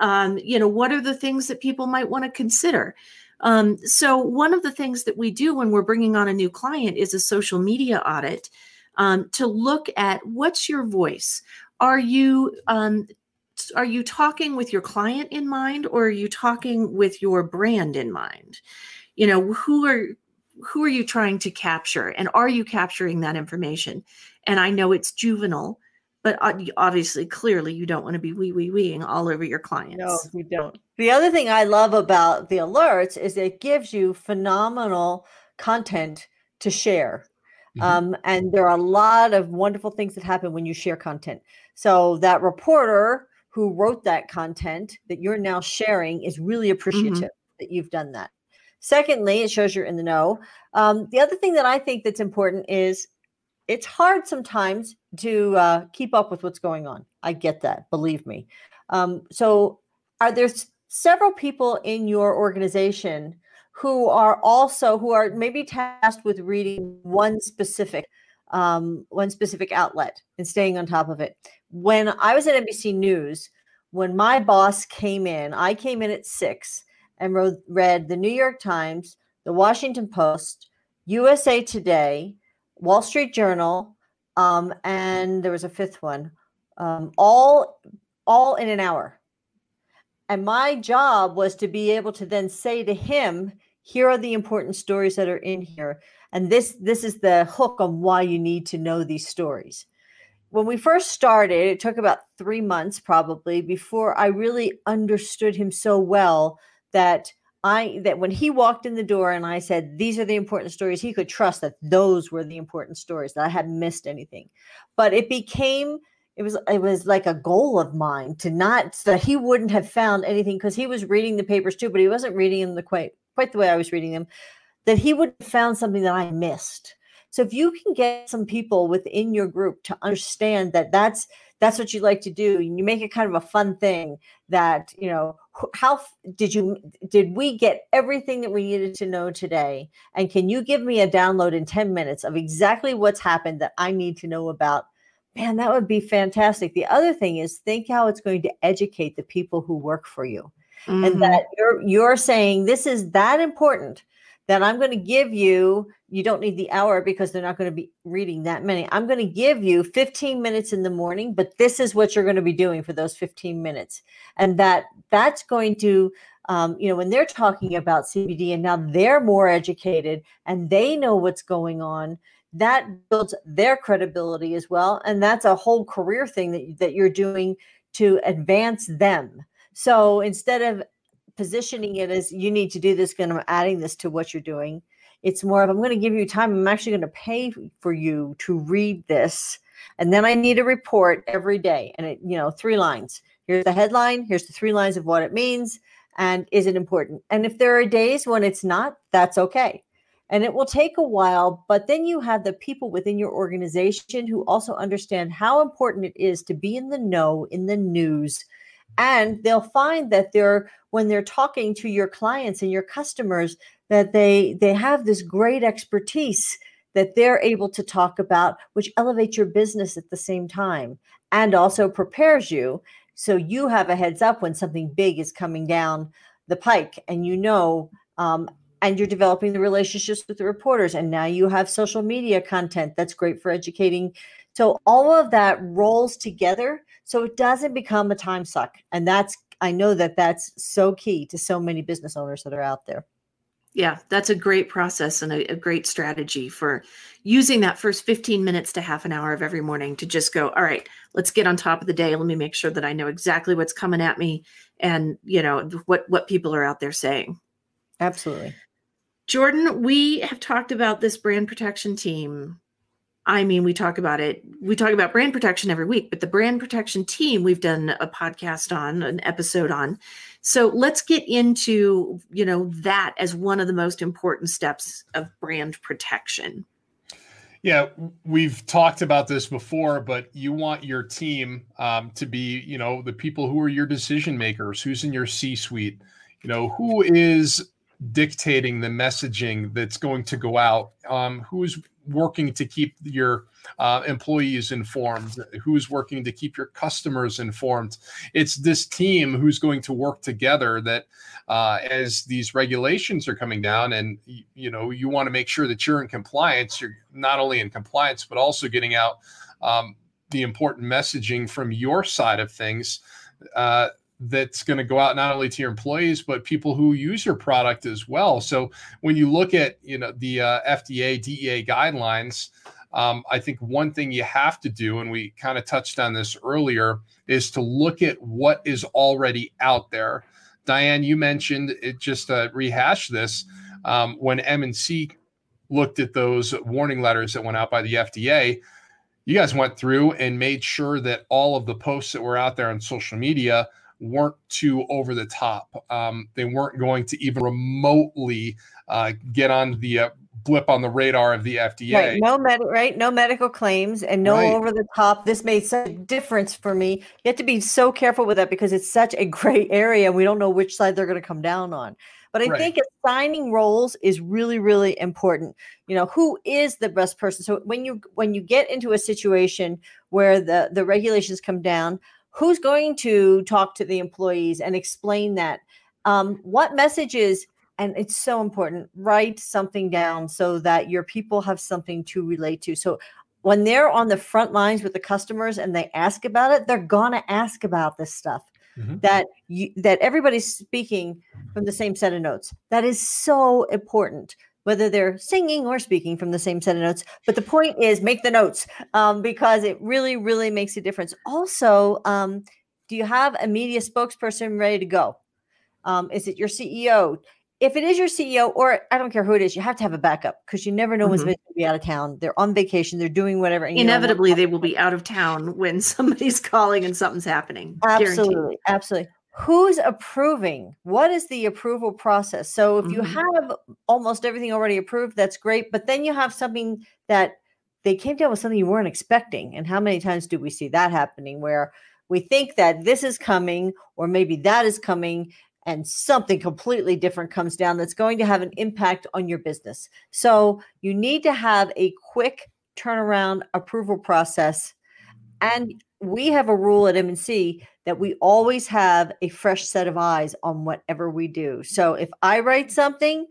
Um, you know, what are the things that people might want to consider? Um, so one of the things that we do when we're bringing on a new client is a social media audit um, to look at what's your voice. Are you um, are you talking with your client in mind, or are you talking with your brand in mind? You know, who are who are you trying to capture, and are you capturing that information? And I know it's juvenile, but obviously, clearly, you don't want to be wee wee weeing all over your clients. No, you don't. The other thing I love about the alerts is it gives you phenomenal content to share Mm-hmm. Um, and there are a lot of wonderful things that happen when you share content. So that reporter who wrote that content that you're now sharing is really mm-hmm. appreciative mm-hmm. that you've done that. Secondly, it shows you're in the know. Um, the other thing that I think that's important is it's hard sometimes to uh, keep up with what's going on. I get that, believe me. Um, so, are there several people in your organization who are also who are maybe tasked with reading one specific um, one specific outlet and staying on top of it? When I was at NBC News, when my boss came in, I came in at six and wrote, read the New York Times, the Washington Post, USA Today, Wall Street Journal, um, and there was a fifth one, um, all all in an hour. And my job was to be able to then say to him, "Here are the important stories that are in here, and this this is the hook on why you need to know these stories." When we first started, it took about three months probably before I really understood him so well that I that when he walked in the door and I said these are the important stories, he could trust that those were the important stories that I hadn't missed anything. But it became it was it was like a goal of mine to not so that he wouldn't have found anything because he was reading the papers too, but he wasn't reading them the quite quite the way I was reading them. That he would have found something that I missed. So if you can get some people within your group to understand that that's that's what you like to do and you make it kind of a fun thing that you know how did you did we get everything that we needed to know today? And can you give me a download in 10 minutes of exactly what's happened that i need to know about? Man that would be fantastic. The other thing is think how it's going to educate the people who work for you mm-hmm. and that you're you're saying this is that important that I'm going to give you, you don't need the hour because they're not going to be reading that many. I'm going to give you 15 minutes in the morning, but this is what you're going to be doing for those 15 minutes. And that that's going to, um, you know, when they're talking about CBD and now they're more educated and they know what's going on, that builds their credibility as well. And that's a whole career thing that, that you're doing to advance them. So instead of positioning it as you need to do this and I'm adding this to what you're doing. It's more of I'm going to give you time. I'm actually going to pay for you to read this. And then I need a report every day. And it, you know, three lines. Here's the headline, here's the three lines of what it means. And is it important? And if there are days when it's not, that's okay. And it will take a while, but then you have the people within your organization who also understand how important it is to be in the know, in the news, and they'll find that they're when they're talking to your clients and your customers that they they have this great expertise that they're able to talk about which elevates your business at the same time and also prepares you. So you have a heads up when something big is coming down the pike and you know um, and you're developing the relationships with the reporters and now you have social media content that's great for educating so all of that rolls together so it doesn't become a time suck. And that's, I know that that's so key to so many business owners that are out there. Yeah, that's a great process and a, a, great strategy for using that first 15 minutes to half an hour of every morning to just go, all right, let's get on top of the day. Let me make sure that I know exactly what's coming at me and, you know, what what people are out there saying. Absolutely. Jordan, we have talked about this brand protection team I mean, we talk about it. We talk about brand protection every week, but the brand protection team we've done a podcast on, an episode on. So let's get into, you know, that as one of the most important steps of brand protection. Yeah, we've talked about this before, but you want your team um, to be, you know, the people who are your decision makers, who's in your C suite, you know, who is dictating the messaging that's going to go out, um, who's working to keep your uh, employees informed, who's working to keep your customers informed. It's this team who's going to work together that uh, as these regulations are coming down and you know you want to make sure that you're in compliance you're not only in compliance but also getting out um, the important messaging from your side of things uh, that's going to go out not only to your employees but people who use your product as well. So when you look at you know the uh, fda dea guidelines um, i think one thing you have to do and we kind of touched on this earlier is to look at what is already out there. Diane you mentioned it just uh, rehash this um, when m&c looked at those warning letters that went out by the fda you guys went through and made sure that all of the posts that were out there on social media weren't too over the top. Um, they weren't going to even remotely uh, get on the uh, blip on the radar of the FDA. Right. No med- right. No medical claims and no right. over the top. This made such a difference for me. You have to be so careful with that because it's such a gray area and we don't know which side they're going to come down on. But I right. think assigning roles is really, really important. You know, who is the best person? So when you when you get into a situation where the the regulations come down, who's going to talk to the employees and explain that? Um, what messages and it's so important write something down so that your people have something to relate to so when they're on the front lines with the customers and they ask about it they're going to ask about this stuff mm-hmm. that you that everybody's speaking from the same set of notes that is so important whether they're singing or speaking from the same set of notes but the point is make the notes um, because it really really makes a difference also um, do you have a media spokesperson ready to go um, is it your ceo if it is your CEO or I don't care who it is, you have to have a backup because you never know mm-hmm. when's going to be out of town. They're on vacation, they're doing whatever. Inevitably, they will be out of town when somebody's calling and something's happening. Absolutely, Guaranteed. absolutely. Who's approving? What is the approval process? So if mm-hmm. you have almost everything already approved, that's great. But then you have something that they came down with something you weren't expecting. And how many times do we see that happening where we think that this is coming or maybe that is coming and something completely different comes down that's going to have an impact on your business. So you need to have a quick turnaround approval process. And we have a rule at MNC that we always have a fresh set of eyes on whatever we do. So if I write something,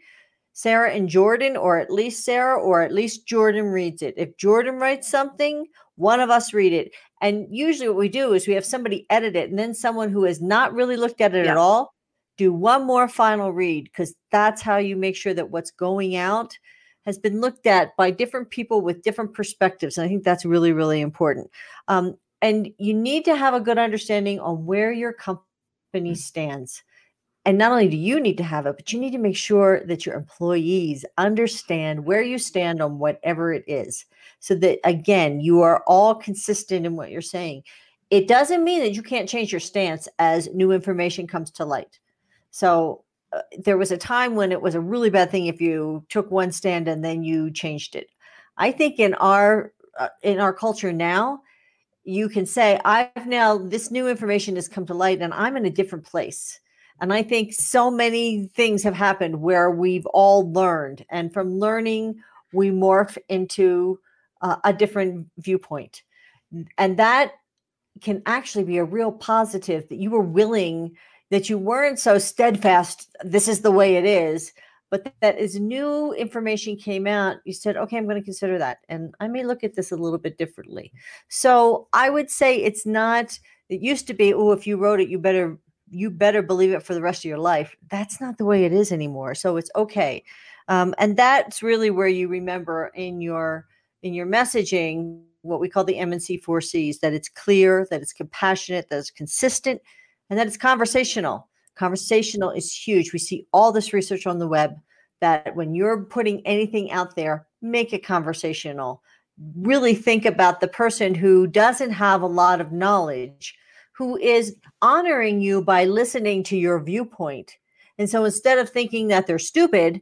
Sarah and Jordan, or at least Sarah, or at least Jordan reads it. If Jordan writes something, one of us read it. And usually what we do is we have somebody edit it, and then someone who has not really looked at it at all do one more final read because that's how you make sure that what's going out has been looked at by different people with different perspectives. And I think that's really, really important. Um, and you need to have a good understanding on where your company mm. stands. And not only do you need to have it, but you need to make sure that your employees understand where you stand on whatever it is. So that, again, you are all consistent in what you're saying. It doesn't mean that you can't change your stance as new information comes to light. So uh, there was a time when it was a really bad thing if you took one stand and then you changed it. I think in our uh, in our culture now, you can say I've now this new information has come to light and I'm in a different place. And I think so many things have happened where we've all learned, and from learning, we morph into uh, a different viewpoint. And that can actually be a real positive that you were willing that you weren't so steadfast, this is the way it is, but that as new information came out, you said, okay, I'm going to consider that. And I may look at this a little bit differently. So I would say it's not, it used to be, oh, if you wrote it, you better you better believe it for the rest of your life. That's not the way it is anymore. So it's okay. Um, and that's really where you remember in your in your messaging what we call the MNC four C's that it's clear, that it's compassionate, that it's consistent, and that it's conversational. Conversational is huge. We see all this research on the web that when you're putting anything out there, make it conversational. Really think about the person who doesn't have a lot of knowledge, who is honoring you by listening to your viewpoint. And so instead of thinking that they're stupid,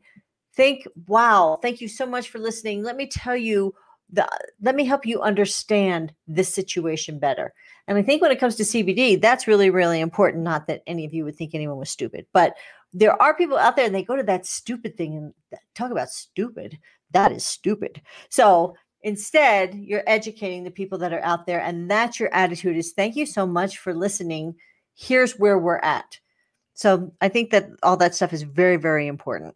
think, wow, thank you so much for listening. Let me tell you the, let me help you understand this situation better. And I think when it comes to CBD, that's really, really important. Not that any of you would think anyone was stupid, but there are people out there and they go to that stupid thing and talk about stupid. That is stupid. So instead, you're educating the people that are out there. And that's your attitude is thank you so much for listening. Here's where we're at. So I think that all that stuff is very, very important.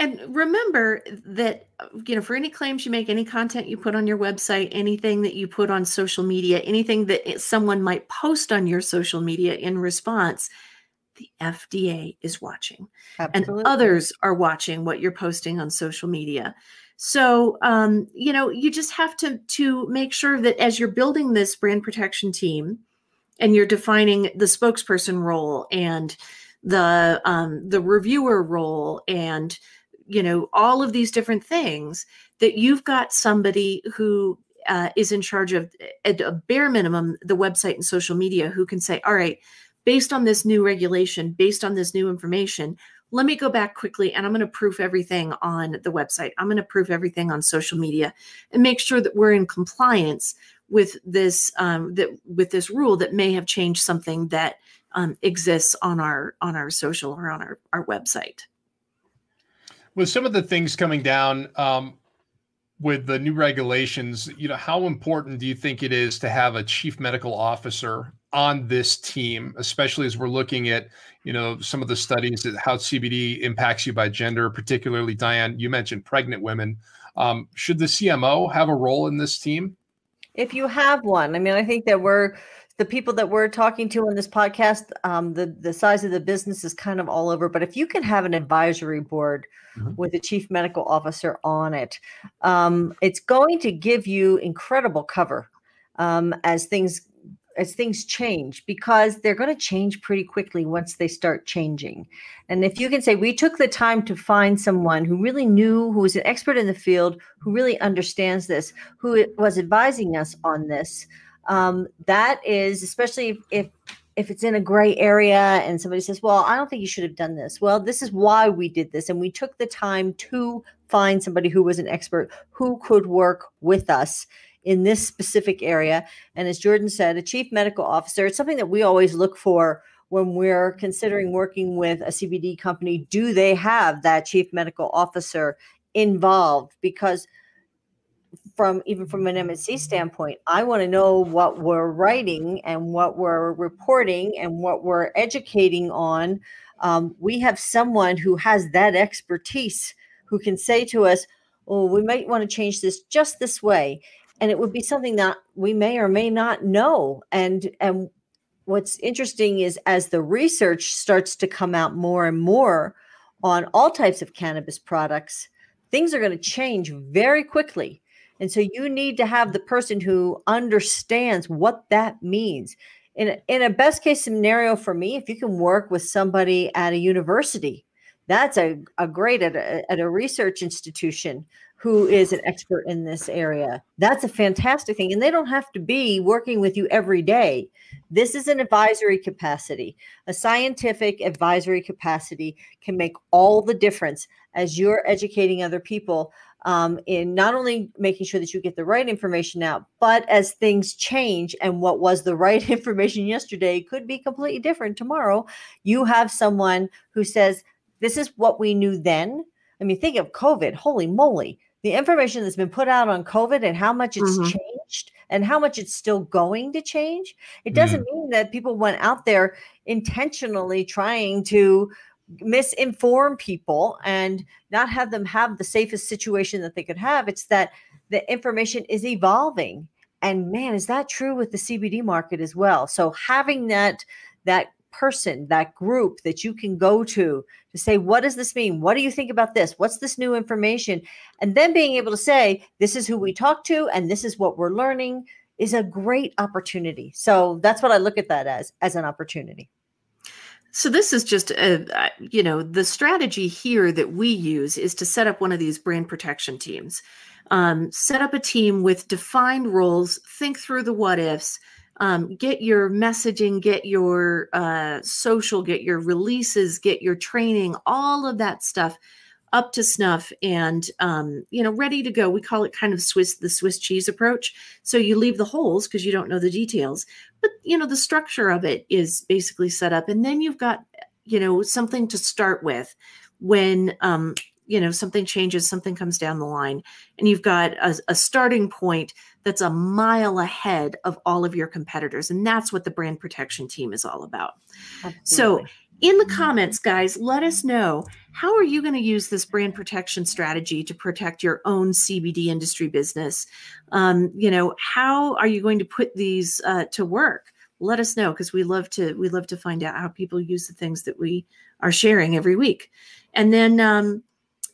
And remember that, you know, for any claims you make, any content you put on your website, anything that you put on social media, anything that someone might post on your social media in response, the FDA is watching. Absolutely. And others are watching what you're posting on social media. So, um, you know, you just have to to make sure that as you're building this brand protection team and you're defining the spokesperson role and the um, the reviewer role and you know all of these different things that you've got somebody who uh, is in charge of, at a bare minimum, the website and social media, who can say, all right, based on this new regulation, based on this new information, let me go back quickly and I'm going to proof everything on the website. I'm going to proof everything on social media and make sure that we're in compliance with this um, that with this rule that may have changed something that um, exists on our on our social or on our, our website. With some of the things coming down um, with the new regulations, you know, how important do you think it is to have a chief medical officer on this team, especially as we're looking at, you know, some of the studies that how CBD impacts you by gender, particularly Diane, you mentioned pregnant women. Um, should the CMO have a role in this team? If you have one, I mean, I think that we're the people that we're talking to on this podcast, um, the the size of the business is kind of all over. But if you can have an advisory board mm-hmm. with a chief medical officer on it, um, it's going to give you incredible cover um, as things as things change because they're going to change pretty quickly once they start changing. And if you can say, we took the time to find someone who really knew, who was an expert in the field, who really understands this, who was advising us on this, um, that is, especially if, if it's in a gray area and somebody says, Well, I don't think you should have done this. Well, this is why we did this. And we took the time to find somebody who was an expert who could work with us in this specific area. And as Jordan said, a chief medical officer, it's something that we always look for when we're considering working with a CBD company. Do they have that chief medical officer involved? Because from even from an MNC standpoint, I want to know what we're writing and what we're reporting and what we're educating on. Um, we have someone who has that expertise who can say to us, Oh, we might want to change this just this way. And it would be something that we may or may not know. And and what's interesting is as the research starts to come out more and more on all types of cannabis products things are going to change very quickly and so you need to have the person who understands what that means in a, in a best case scenario for me if you can work with somebody at a university that's a, a great at a, at a research institution who is an expert in this area. That's a fantastic thing. And they don't have to be working with you every day. This is an advisory capacity. A scientific advisory capacity can make all the difference as you're educating other people um, in not only making sure that you get the right information out, but as things change and what was the right information yesterday could be completely different tomorrow, you have someone who says, This is what we knew then. I mean, think of COVID. Holy moly the information that's been put out on COVID and how much it's mm-hmm. changed and how much it's still going to change, it doesn't mm-hmm. mean that people went out there intentionally trying to misinform people and not have them have the safest situation that they could have. It's that the information is evolving. And man, is that true with the CBD market as well? So having that that person, that group that you can go to to say, what does this mean? What do you think about this? What's this new information? And then being able to say, this is who we talk to and this is what we're learning is a great opportunity. So that's what I look at that as, as an opportunity. So this is just a, you know, the strategy here that we use is to set up one of these brand protection teams. Um, set up a team with defined roles, think through the what ifs, um, get your messaging, get your uh, social, get your releases, get your training, all of that stuff up to snuff and um, you know ready to go. We call it kind of Swiss the Swiss cheese approach. So you leave the holes because you don't know the details, but you know the structure of it is basically set up, and then you've got you know something to start with when um, you know something changes something comes down the line and you've got a, a, starting point that's a mile ahead of all of your competitors and that's what the brand protection team is all about Absolutely. so in the comments guys let us know how are you going to use this brand protection strategy to protect your own cbd industry business? Um, you know how are you going to put these uh, to work? Let us know because we love to we love to find out how people use the things that we are sharing every week. And then um,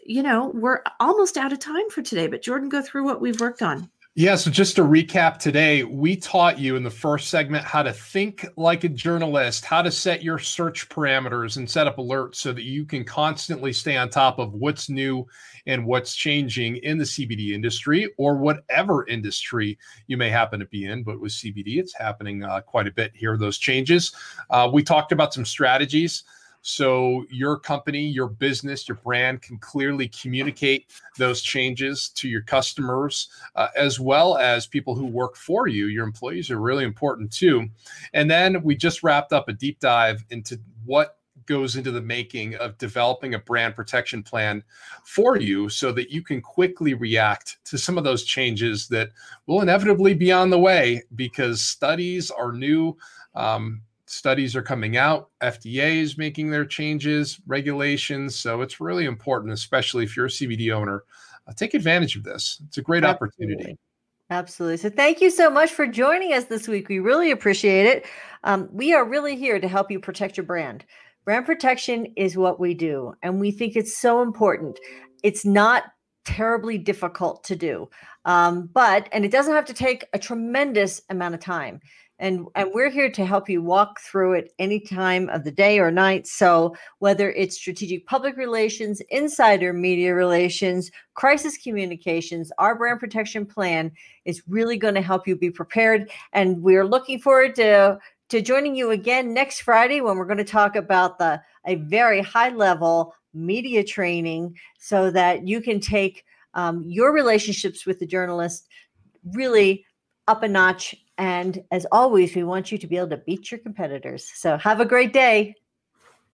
you know, we're almost out of time for today, but Jordan, go through what we've worked on. Yeah, so just to recap today, we taught you in the first segment how to think like a journalist, how to set your search parameters and set up alerts so that you can constantly stay on top of what's new and what's changing in the CBD industry or whatever industry you may happen to be in. But with CBD, it's happening uh, quite a bit here, those changes. Uh, we talked about some strategies so your company, your business, your brand can clearly communicate those changes to your customers, uh, as well as people who work for you. Your employees are really important too. And then we just wrapped up a deep dive into what goes into the making of developing a brand protection plan for you so that you can quickly react to some of those changes that will inevitably be on the way because studies are new. Um, studies are coming out fda is making their changes regulations so it's really important especially if you're a cbd owner uh, take advantage of this it's a great Absolutely. opportunity Absolutely. So, thank you so much for joining us this week. We really appreciate it. Um, we are really here to help you protect your brand. Brand protection is what we do, and we think it's so important. It's not terribly difficult to do, um, but, and it doesn't have to take a tremendous amount of time and and we're here to help you walk through it any time of the day or night. So whether it's strategic public relations insider media relations crisis communications our brand protection plan is really going to help you be prepared. And we're looking forward to to joining you again next friday when we're going to talk about the a very high level media training so that you can take um, your relationships with the journalist really up a notch and as always, we want you to be able to beat your competitors. So have a great day.